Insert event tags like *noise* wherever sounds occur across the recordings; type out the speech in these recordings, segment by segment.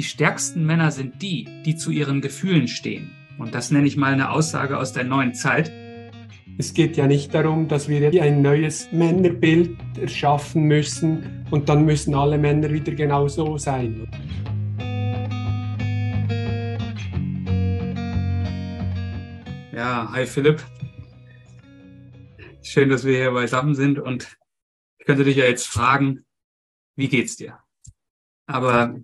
die stärksten Männer sind die, die zu ihren Gefühlen stehen. Und das nenne ich mal eine Aussage aus der neuen Zeit. Es geht ja nicht darum, dass wir ein neues Männerbild erschaffen müssen und dann müssen alle Männer wieder genau so sein. Ja, hi Philipp. Schön, dass wir hier beisammen sind und ich könnte dich ja jetzt fragen, wie geht's dir? Aber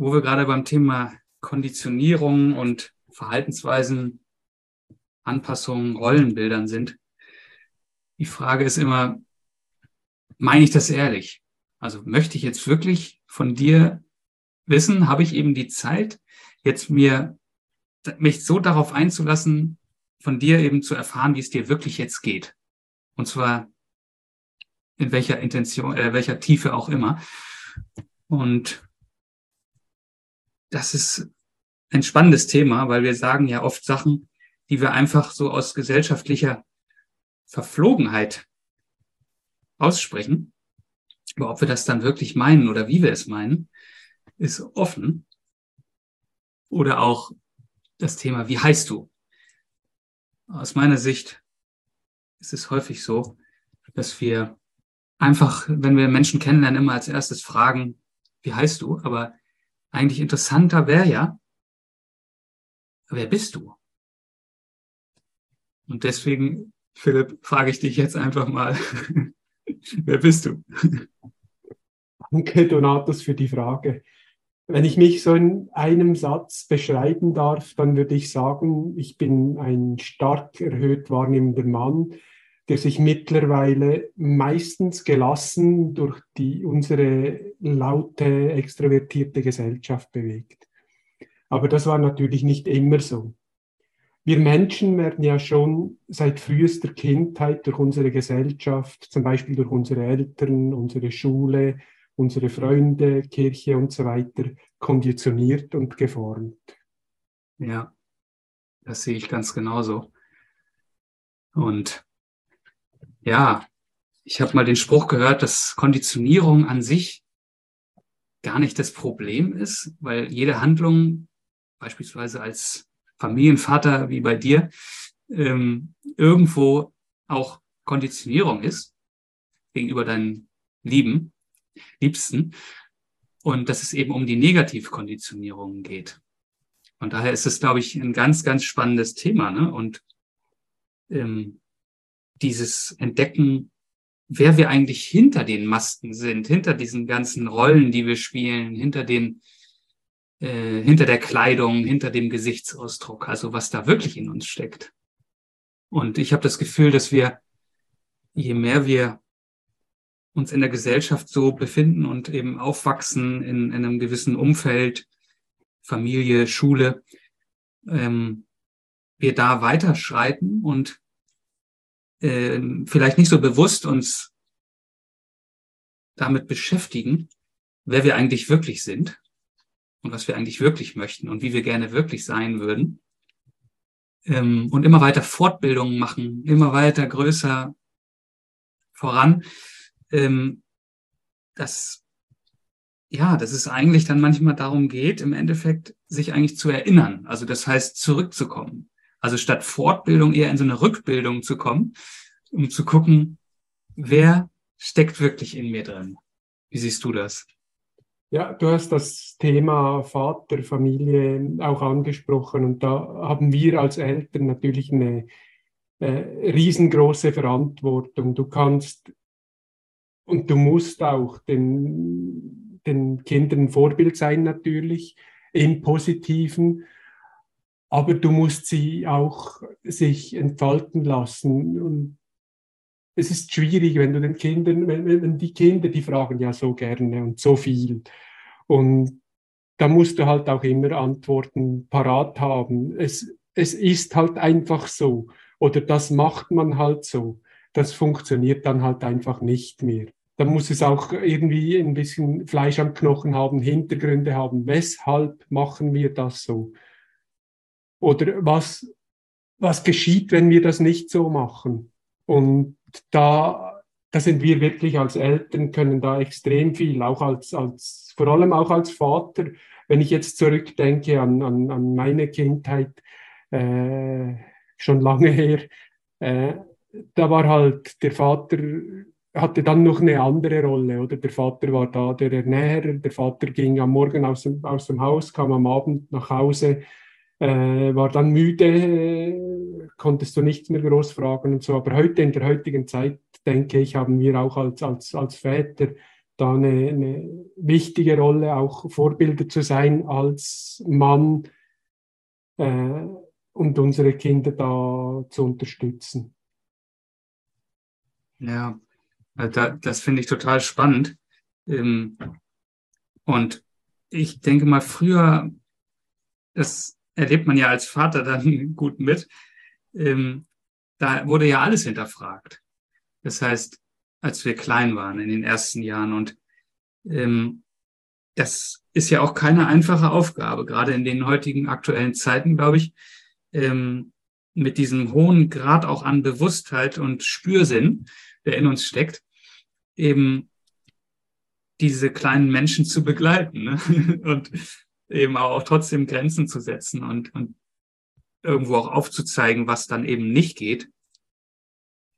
wo wir gerade beim Thema Konditionierung und Verhaltensweisen, Anpassungen, Rollenbildern sind, die Frage ist immer, meine ich das ehrlich? Also möchte ich jetzt wirklich von dir wissen, habe ich eben die Zeit, jetzt mir mich so darauf einzulassen, von dir eben zu erfahren, wie es dir wirklich jetzt geht. Und zwar in welcher Intention, äh, welcher Tiefe auch immer. Und das ist ein spannendes Thema, weil wir sagen ja oft Sachen, die wir einfach so aus gesellschaftlicher Verflogenheit aussprechen. Aber ob wir das dann wirklich meinen oder wie wir es meinen, ist offen. Oder auch das Thema, wie heißt du? Aus meiner Sicht ist es häufig so, dass wir einfach, wenn wir Menschen kennenlernen, immer als erstes fragen, wie heißt du? Aber eigentlich interessanter wäre ja, wer bist du? Und deswegen, Philipp, frage ich dich jetzt einfach mal, *laughs* wer bist du? Danke, Donatus, für die Frage. Wenn ich mich so in einem Satz beschreiben darf, dann würde ich sagen, ich bin ein stark erhöht wahrnehmender Mann, der sich mittlerweile meistens gelassen durch die, unsere laute, extrovertierte Gesellschaft bewegt. Aber das war natürlich nicht immer so. Wir Menschen werden ja schon seit frühester Kindheit durch unsere Gesellschaft, zum Beispiel durch unsere Eltern, unsere Schule, unsere Freunde, Kirche und so weiter, konditioniert und geformt. Ja, das sehe ich ganz genauso. Und ja, ich habe mal den Spruch gehört, dass Konditionierung an sich gar nicht das Problem ist, weil jede Handlung, beispielsweise als Familienvater wie bei dir, ähm, irgendwo auch Konditionierung ist gegenüber deinen Lieben, Liebsten. Und dass es eben um die Negativkonditionierungen geht. Und daher ist es, glaube ich, ein ganz, ganz spannendes Thema. Ne? Und ähm, dieses Entdecken, wer wir eigentlich hinter den Masken sind, hinter diesen ganzen Rollen, die wir spielen, hinter den, äh, hinter der Kleidung, hinter dem Gesichtsausdruck, also was da wirklich in uns steckt. Und ich habe das Gefühl, dass wir, je mehr wir uns in der Gesellschaft so befinden und eben aufwachsen in, in einem gewissen Umfeld, Familie, Schule, ähm, wir da weiterschreiten und äh, vielleicht nicht so bewusst uns damit beschäftigen, wer wir eigentlich wirklich sind und was wir eigentlich wirklich möchten und wie wir gerne wirklich sein würden. Ähm, und immer weiter Fortbildungen machen, immer weiter größer voran. Ähm, dass, ja, dass es eigentlich dann manchmal darum geht, im Endeffekt sich eigentlich zu erinnern. Also das heißt, zurückzukommen. Also statt Fortbildung eher in so eine Rückbildung zu kommen, um zu gucken, wer steckt wirklich in mir drin. Wie siehst du das? Ja, du hast das Thema Vater, Familie auch angesprochen und da haben wir als Eltern natürlich eine äh, riesengroße Verantwortung. Du kannst und du musst auch den, den Kindern Vorbild sein natürlich im Positiven aber du musst sie auch sich entfalten lassen. Und es ist schwierig, wenn du den Kindern, wenn, wenn die Kinder, die fragen ja so gerne und so viel. Und da musst du halt auch immer Antworten parat haben. Es, es ist halt einfach so. Oder das macht man halt so. Das funktioniert dann halt einfach nicht mehr. Da muss es auch irgendwie ein bisschen Fleisch am Knochen haben, Hintergründe haben. Weshalb machen wir das so? Oder was, was geschieht, wenn wir das nicht so machen? Und da da sind wir wirklich als Eltern, können da extrem viel, auch als, als vor allem auch als Vater. Wenn ich jetzt zurückdenke an, an, an meine Kindheit, äh, schon lange her, äh, da war halt der Vater hatte dann noch eine andere Rolle, oder? Der Vater war da der Ernährer, der Vater ging am Morgen aus dem, aus dem Haus, kam am Abend nach Hause, äh, war dann müde, äh, konntest du nichts mehr groß fragen und so. Aber heute, in der heutigen Zeit, denke ich, haben wir auch als, als, als Väter da eine, eine wichtige Rolle, auch Vorbilder zu sein als Mann äh, und unsere Kinder da zu unterstützen. Ja, äh, das finde ich total spannend. Ähm, und ich denke mal, früher, das erlebt man ja als Vater dann *laughs* gut mit, ähm, da wurde ja alles hinterfragt. Das heißt, als wir klein waren in den ersten Jahren und ähm, das ist ja auch keine einfache Aufgabe, gerade in den heutigen aktuellen Zeiten, glaube ich, mit diesem hohen Grad auch an Bewusstheit und Spürsinn, der in uns steckt, eben diese kleinen Menschen zu begleiten ne? *laughs* und eben auch trotzdem Grenzen zu setzen und, und irgendwo auch aufzuzeigen, was dann eben nicht geht.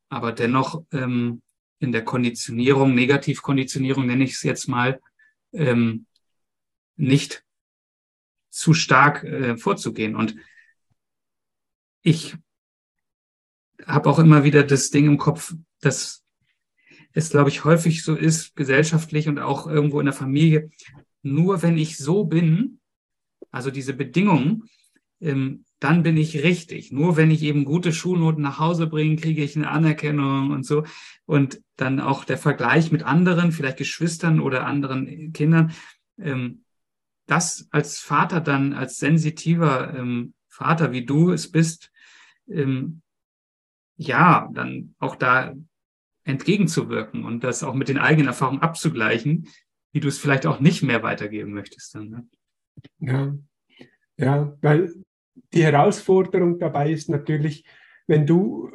Aber dennoch ähm, in der Konditionierung, Negativkonditionierung nenne ich es jetzt mal, ähm, nicht zu stark äh, vorzugehen. Und ich habe auch immer wieder das Ding im Kopf, dass es, glaube ich, häufig so ist, gesellschaftlich und auch irgendwo in der Familie, nur wenn ich so bin, also diese Bedingungen, ähm, dann bin ich richtig. Nur wenn ich eben gute Schulnoten nach Hause bringe, kriege ich eine Anerkennung und so. Und dann auch der Vergleich mit anderen, vielleicht Geschwistern oder anderen Kindern. Ähm, das als Vater dann, als sensitiver ähm, Vater, wie du es bist, ähm, ja, dann auch da entgegenzuwirken und das auch mit den eigenen Erfahrungen abzugleichen, wie du es vielleicht auch nicht mehr weitergeben möchtest. Dann, ne? Ja, ja, weil die Herausforderung dabei ist natürlich, wenn du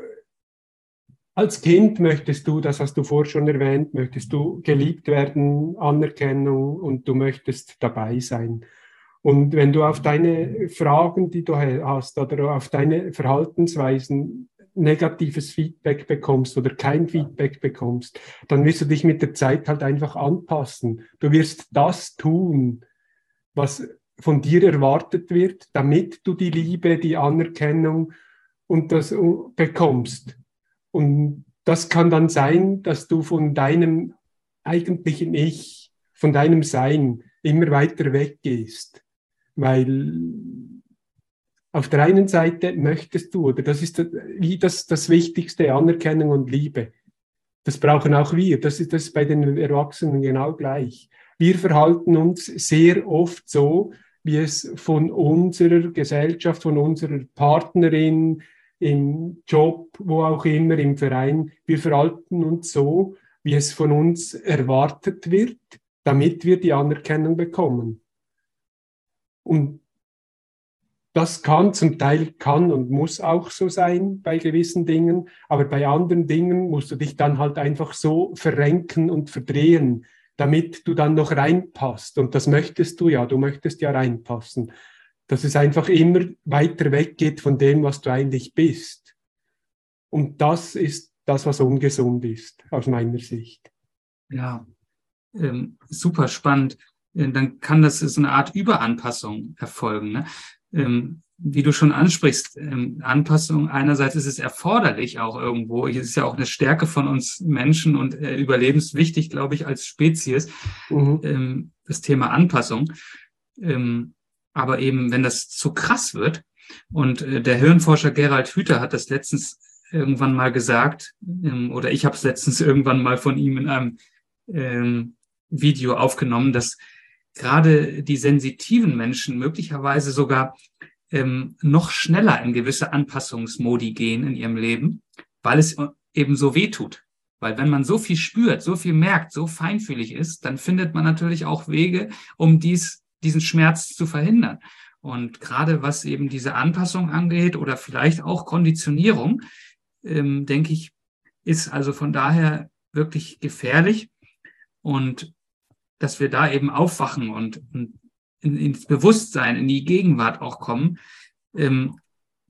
als Kind möchtest du, das hast du vorher schon erwähnt, möchtest du geliebt werden, Anerkennung und du möchtest dabei sein. Und wenn du auf deine Fragen, die du hast, oder auf deine Verhaltensweisen negatives Feedback bekommst oder kein Feedback bekommst, dann wirst du dich mit der Zeit halt einfach anpassen. Du wirst das tun, was von dir erwartet wird, damit du die Liebe, die Anerkennung und das bekommst. Und das kann dann sein, dass du von deinem eigentlichen Ich, von deinem Sein immer weiter weggehst, weil auf der einen Seite möchtest du, oder das ist wie das, das Wichtigste, Anerkennung und Liebe. Das brauchen auch wir. Das ist das bei den Erwachsenen genau gleich. Wir verhalten uns sehr oft so, wie es von unserer Gesellschaft, von unserer Partnerin, im Job, wo auch immer, im Verein, wir verhalten uns so, wie es von uns erwartet wird, damit wir die Anerkennung bekommen. Und das kann zum Teil kann und muss auch so sein bei gewissen Dingen, aber bei anderen Dingen musst du dich dann halt einfach so verrenken und verdrehen, damit du dann noch reinpasst. Und das möchtest du ja, du möchtest ja reinpassen. Dass es einfach immer weiter weggeht von dem, was du eigentlich bist. Und das ist das, was ungesund ist, aus meiner Sicht. Ja, ähm, super spannend. Äh, dann kann das so eine Art Überanpassung erfolgen. Ne? ähm, wie du schon ansprichst, ähm, Anpassung einerseits ist es erforderlich auch irgendwo. Es ist ja auch eine Stärke von uns Menschen und äh, überlebenswichtig, glaube ich, als Spezies, mhm. ähm, das Thema Anpassung. Ähm, aber eben, wenn das zu krass wird, und äh, der Hirnforscher Gerald Hüther hat das letztens irgendwann mal gesagt, ähm, oder ich habe es letztens irgendwann mal von ihm in einem ähm, Video aufgenommen, dass gerade die sensitiven Menschen möglicherweise sogar ähm, noch schneller in gewisse Anpassungsmodi gehen in ihrem Leben, weil es eben so weh tut. Weil wenn man so viel spürt, so viel merkt, so feinfühlig ist, dann findet man natürlich auch Wege, um dies, diesen Schmerz zu verhindern. Und gerade was eben diese Anpassung angeht oder vielleicht auch Konditionierung, ähm, denke ich, ist also von daher wirklich gefährlich und dass wir da eben aufwachen und, und in, ins Bewusstsein, in die Gegenwart auch kommen. Ähm,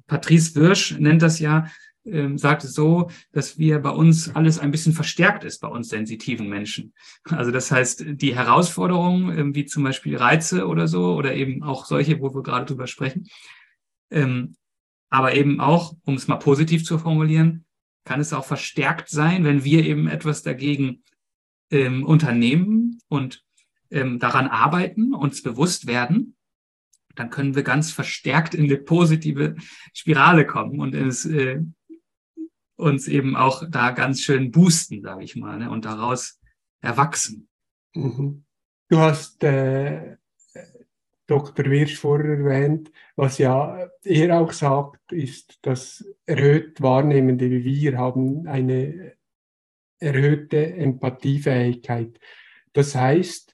Patrice Wirsch nennt das ja, ähm, sagt es so, dass wir bei uns alles ein bisschen verstärkt ist, bei uns sensitiven Menschen. Also das heißt, die Herausforderungen, ähm, wie zum Beispiel Reize oder so, oder eben auch solche, wo wir gerade drüber sprechen, ähm, aber eben auch, um es mal positiv zu formulieren, kann es auch verstärkt sein, wenn wir eben etwas dagegen ähm, unternehmen und ähm, daran arbeiten, uns bewusst werden, dann können wir ganz verstärkt in eine positive Spirale kommen und es, äh, uns eben auch da ganz schön boosten, sage ich mal, ne, und daraus erwachsen. Mhm. Du hast äh, Dr. Wirsch vorher erwähnt, was ja er auch sagt, ist, dass erhöht Wahrnehmende wie wir haben eine erhöhte Empathiefähigkeit. Das heißt,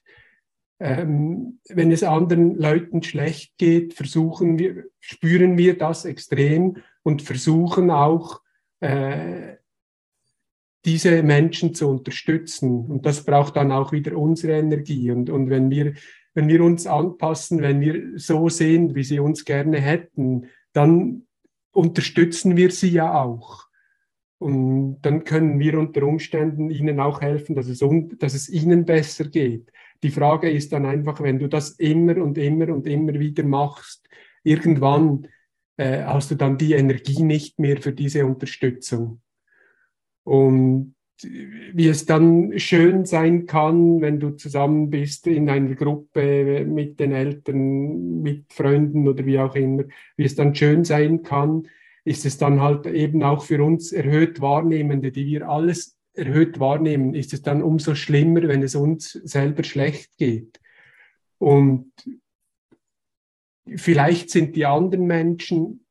ähm, wenn es anderen Leuten schlecht geht, versuchen wir, spüren wir das extrem und versuchen auch, äh, diese Menschen zu unterstützen. Und das braucht dann auch wieder unsere Energie. Und, und wenn, wir, wenn wir uns anpassen, wenn wir so sehen, wie sie uns gerne hätten, dann unterstützen wir sie ja auch. Und dann können wir unter Umständen ihnen auch helfen, dass es, dass es ihnen besser geht. Die Frage ist dann einfach, wenn du das immer und immer und immer wieder machst, irgendwann äh, hast du dann die Energie nicht mehr für diese Unterstützung. Und wie es dann schön sein kann, wenn du zusammen bist in einer Gruppe mit den Eltern, mit Freunden oder wie auch immer, wie es dann schön sein kann, ist es dann halt eben auch für uns erhöht Wahrnehmende, die wir alles erhöht wahrnehmen, ist es dann umso schlimmer, wenn es uns selber schlecht geht. Und vielleicht sind die anderen Menschen,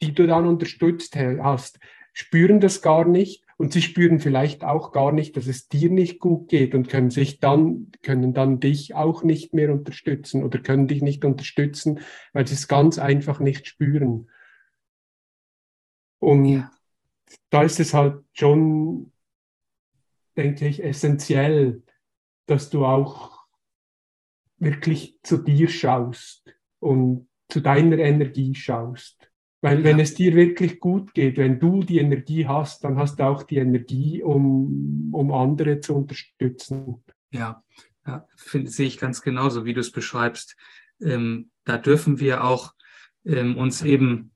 die du dann unterstützt hast, spüren das gar nicht und sie spüren vielleicht auch gar nicht, dass es dir nicht gut geht und können sich dann, können dann dich auch nicht mehr unterstützen oder können dich nicht unterstützen, weil sie es ganz einfach nicht spüren. Und ja. da ist es halt schon denke ich, essentiell, dass du auch wirklich zu dir schaust und zu deiner Energie schaust. Weil wenn es dir wirklich gut geht, wenn du die Energie hast, dann hast du auch die Energie, um, um andere zu unterstützen. Ja, ja find, sehe ich ganz genauso, wie du es beschreibst. Ähm, da dürfen wir auch ähm, uns eben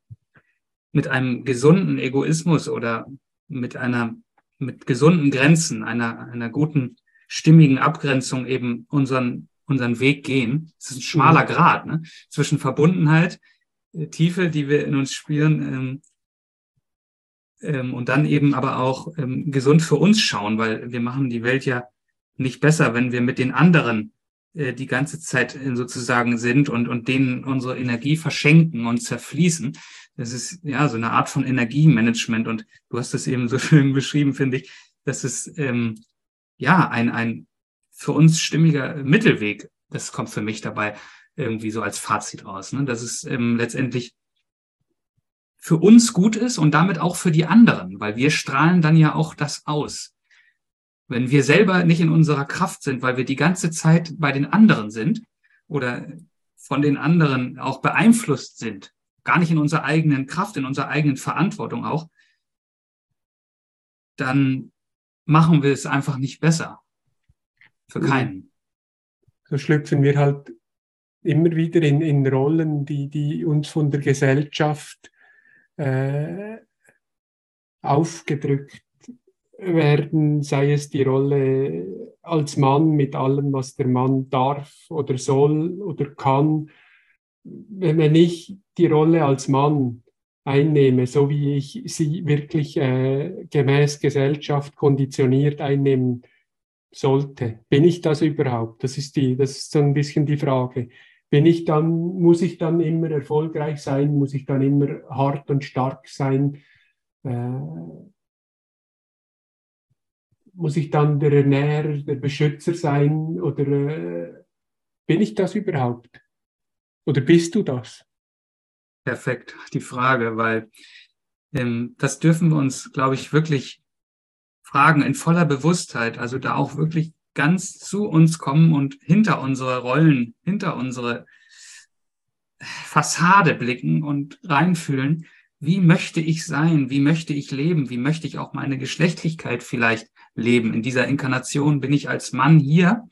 mit einem gesunden Egoismus oder mit einer mit gesunden Grenzen, einer, einer guten, stimmigen Abgrenzung eben unseren, unseren Weg gehen. Es ist ein schmaler mhm. Grad ne? zwischen Verbundenheit, äh, Tiefe, die wir in uns spüren, ähm, ähm, und dann eben aber auch ähm, gesund für uns schauen, weil wir machen die Welt ja nicht besser, wenn wir mit den anderen äh, die ganze Zeit äh, sozusagen sind und, und denen unsere Energie verschenken und zerfließen. Das ist ja so eine Art von Energiemanagement und du hast es eben so *laughs* schön beschrieben, finde ich, dass es ähm, ja ein, ein für uns stimmiger Mittelweg, das kommt für mich dabei irgendwie so als Fazit raus, ne? dass es ähm, letztendlich für uns gut ist und damit auch für die anderen, weil wir strahlen dann ja auch das aus. Wenn wir selber nicht in unserer Kraft sind, weil wir die ganze Zeit bei den anderen sind oder von den anderen auch beeinflusst sind, gar nicht in unserer eigenen Kraft, in unserer eigenen Verantwortung auch, dann machen wir es einfach nicht besser. Für mhm. keinen. So schlüpfen wir halt immer wieder in, in Rollen, die, die uns von der Gesellschaft äh, aufgedrückt werden, sei es die Rolle als Mann mit allem, was der Mann darf oder soll oder kann, wenn ich die Rolle als Mann einnehme, so wie ich sie wirklich äh, gemäß Gesellschaft konditioniert einnehmen sollte, bin ich das überhaupt? Das ist die, das ist so ein bisschen die Frage. Bin ich dann, muss ich dann immer erfolgreich sein? Muss ich dann immer hart und stark sein? Äh, muss ich dann der Ernährer, der Beschützer sein? Oder äh, bin ich das überhaupt? Oder bist du das? Perfekt, die Frage, weil ähm, das dürfen wir uns, glaube ich, wirklich fragen in voller Bewusstheit, also da auch wirklich ganz zu uns kommen und hinter unsere Rollen, hinter unsere Fassade blicken und reinfühlen, wie möchte ich sein, wie möchte ich leben, wie möchte ich auch meine Geschlechtlichkeit vielleicht leben. In dieser Inkarnation bin ich als Mann hier.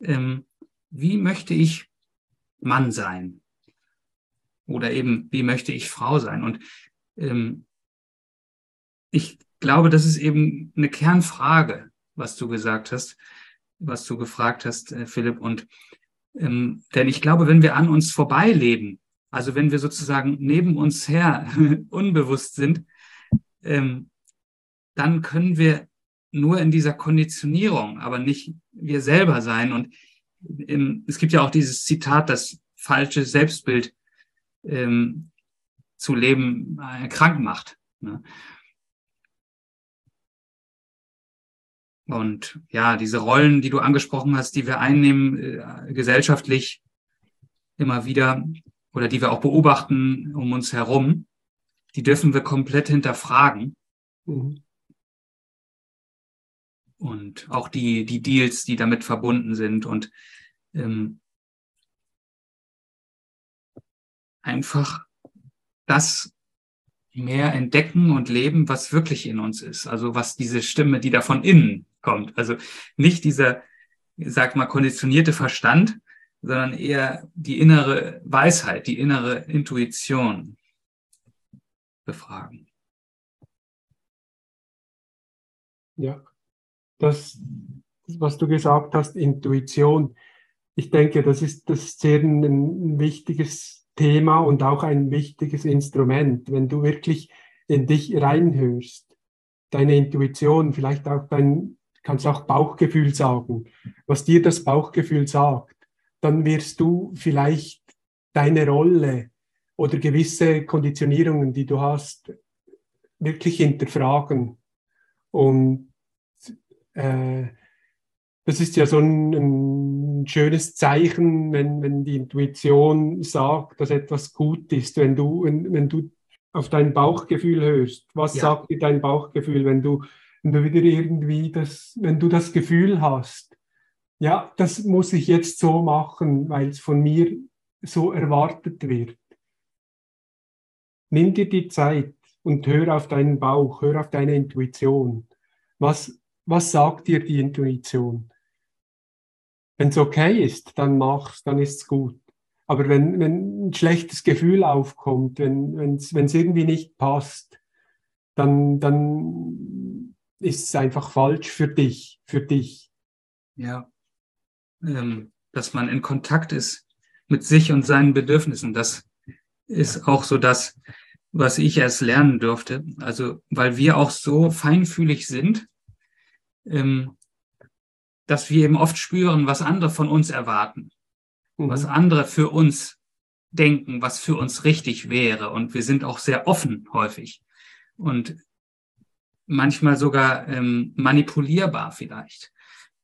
Ähm, wie möchte ich Mann sein? Oder eben, wie möchte ich Frau sein? Und ähm, ich glaube, das ist eben eine Kernfrage, was du gesagt hast, was du gefragt hast, äh, Philipp. Und ähm, denn ich glaube, wenn wir an uns vorbeileben, also wenn wir sozusagen neben uns her *laughs* unbewusst sind, ähm, dann können wir nur in dieser Konditionierung, aber nicht wir selber sein. Und ähm, es gibt ja auch dieses Zitat, das falsche Selbstbild ähm, zu leben äh, krank macht. Ne? Und ja, diese Rollen, die du angesprochen hast, die wir einnehmen, äh, gesellschaftlich immer wieder oder die wir auch beobachten um uns herum, die dürfen wir komplett hinterfragen. Mhm. Und auch die, die Deals, die damit verbunden sind und ähm, einfach das mehr entdecken und leben, was wirklich in uns ist. Also was diese Stimme, die da von innen kommt. Also nicht dieser, sag mal, konditionierte Verstand, sondern eher die innere Weisheit, die innere Intuition befragen. Ja, das, was du gesagt hast, Intuition, ich denke, das ist, das ist sehr ein, ein wichtiges Thema und auch ein wichtiges Instrument. Wenn du wirklich in dich reinhörst, deine Intuition, vielleicht auch dein kannst auch Bauchgefühl sagen, was dir das Bauchgefühl sagt, dann wirst du vielleicht deine Rolle oder gewisse Konditionierungen, die du hast, wirklich hinterfragen. Und äh, das ist ja so ein, ein schönes Zeichen, wenn, wenn die Intuition sagt, dass etwas gut ist, wenn du, wenn, wenn du auf dein Bauchgefühl hörst. Was ja. sagt dir dein Bauchgefühl, wenn du wenn du wieder irgendwie das, wenn du das Gefühl hast, ja, das muss ich jetzt so machen, weil es von mir so erwartet wird. Nimm dir die Zeit und hör auf deinen Bauch, hör auf deine Intuition. Was, was sagt dir die Intuition? Wenn es okay ist, dann mach's, dann ist's gut. Aber wenn, wenn ein schlechtes Gefühl aufkommt, wenn es irgendwie nicht passt, dann, dann ist es einfach falsch für dich, für dich. Ja, ähm, dass man in Kontakt ist mit sich und seinen Bedürfnissen. Das ist auch so das, was ich erst lernen durfte. Also, weil wir auch so feinfühlig sind, ähm, dass wir eben oft spüren, was andere von uns erwarten, mhm. was andere für uns denken, was für uns richtig wäre. Und wir sind auch sehr offen häufig. Und manchmal sogar ähm, manipulierbar vielleicht.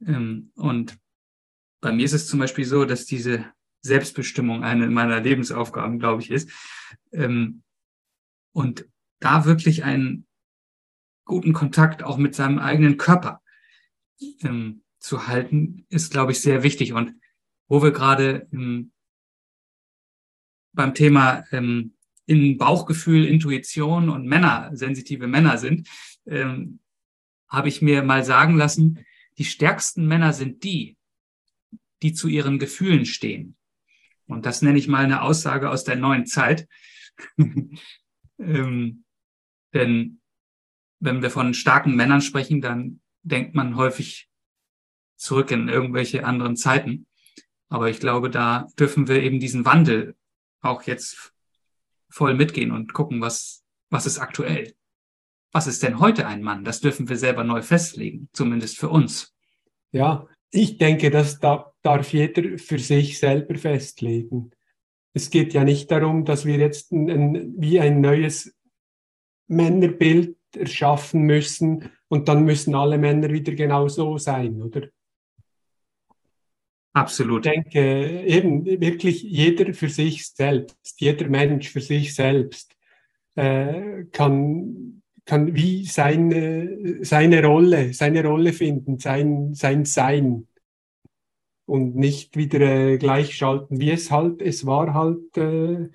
Ähm, und bei mir ist es zum Beispiel so, dass diese Selbstbestimmung eine meiner Lebensaufgaben, glaube ich, ist. Ähm, und da wirklich einen guten Kontakt auch mit seinem eigenen Körper ähm, zu halten, ist, glaube ich, sehr wichtig. Und wo wir gerade ähm, beim Thema ähm, in Bauchgefühl, Intuition und Männer, sensitive Männer sind, ähm, habe ich mir mal sagen lassen, die stärksten Männer sind die, die zu ihren Gefühlen stehen. Und das nenne ich mal eine Aussage aus der neuen Zeit. *laughs* ähm, denn wenn wir von starken Männern sprechen, dann denkt man häufig zurück in irgendwelche anderen Zeiten. Aber ich glaube, da dürfen wir eben diesen Wandel auch jetzt voll mitgehen und gucken, was, was ist aktuell. Was ist denn heute ein Mann? Das dürfen wir selber neu festlegen, zumindest für uns. Ja, ich denke, das darf jeder für sich selber festlegen. Es geht ja nicht darum, dass wir jetzt ein, ein, wie ein neues Männerbild erschaffen müssen und dann müssen alle Männer wieder genau so sein, oder? Absolut. Ich denke, eben wirklich jeder für sich selbst, jeder Mensch für sich selbst äh, kann, kann wie seine, seine Rolle, seine Rolle finden, sein, sein Sein und nicht wieder äh, gleichschalten, wie es halt, es war halt äh,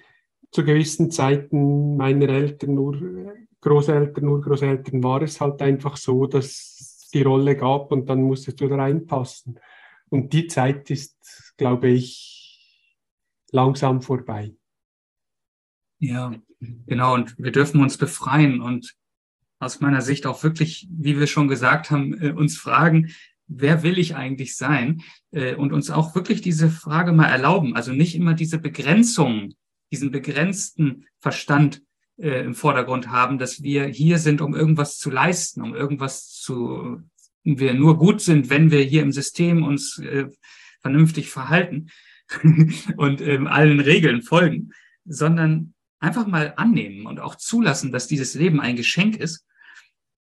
zu gewissen Zeiten meiner Eltern, nur Großeltern, Urgroßeltern, war es halt einfach so, dass die Rolle gab und dann musstest du da reinpassen. Und die Zeit ist, glaube ich, langsam vorbei. Ja, genau. Und wir dürfen uns befreien und aus meiner Sicht auch wirklich, wie wir schon gesagt haben, äh, uns fragen, wer will ich eigentlich sein? Äh, und uns auch wirklich diese Frage mal erlauben. Also nicht immer diese Begrenzung, diesen begrenzten Verstand äh, im Vordergrund haben, dass wir hier sind, um irgendwas zu leisten, um irgendwas zu, wir nur gut sind, wenn wir hier im System uns äh, vernünftig verhalten *laughs* und ähm, allen Regeln folgen, sondern einfach mal annehmen und auch zulassen, dass dieses Leben ein Geschenk ist,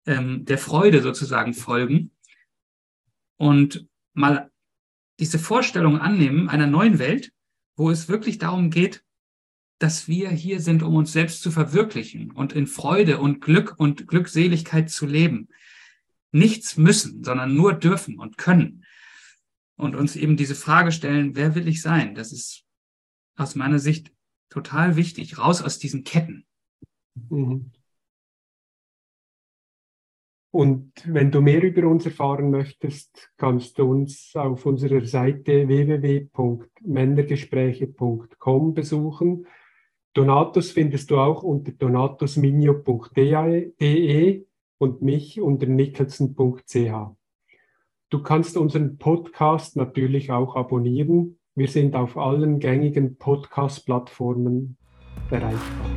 ähm, der Freude sozusagen folgen und mal diese Vorstellung annehmen einer neuen Welt, wo es wirklich darum geht, dass wir hier sind, um uns selbst zu verwirklichen und in Freude und Glück und Glückseligkeit zu leben. Nichts müssen, sondern nur dürfen und können. Und uns eben diese Frage stellen, wer will ich sein? Das ist aus meiner Sicht total wichtig. Raus aus diesen Ketten. Mhm. Und wenn du mehr über uns erfahren möchtest, kannst du uns auf unserer Seite www.männergespräche.com besuchen. Donatus findest du auch unter donatusminio.de und mich unter nicholson.ch. Du kannst unseren Podcast natürlich auch abonnieren. Wir sind auf allen gängigen Podcast-Plattformen erreichbar.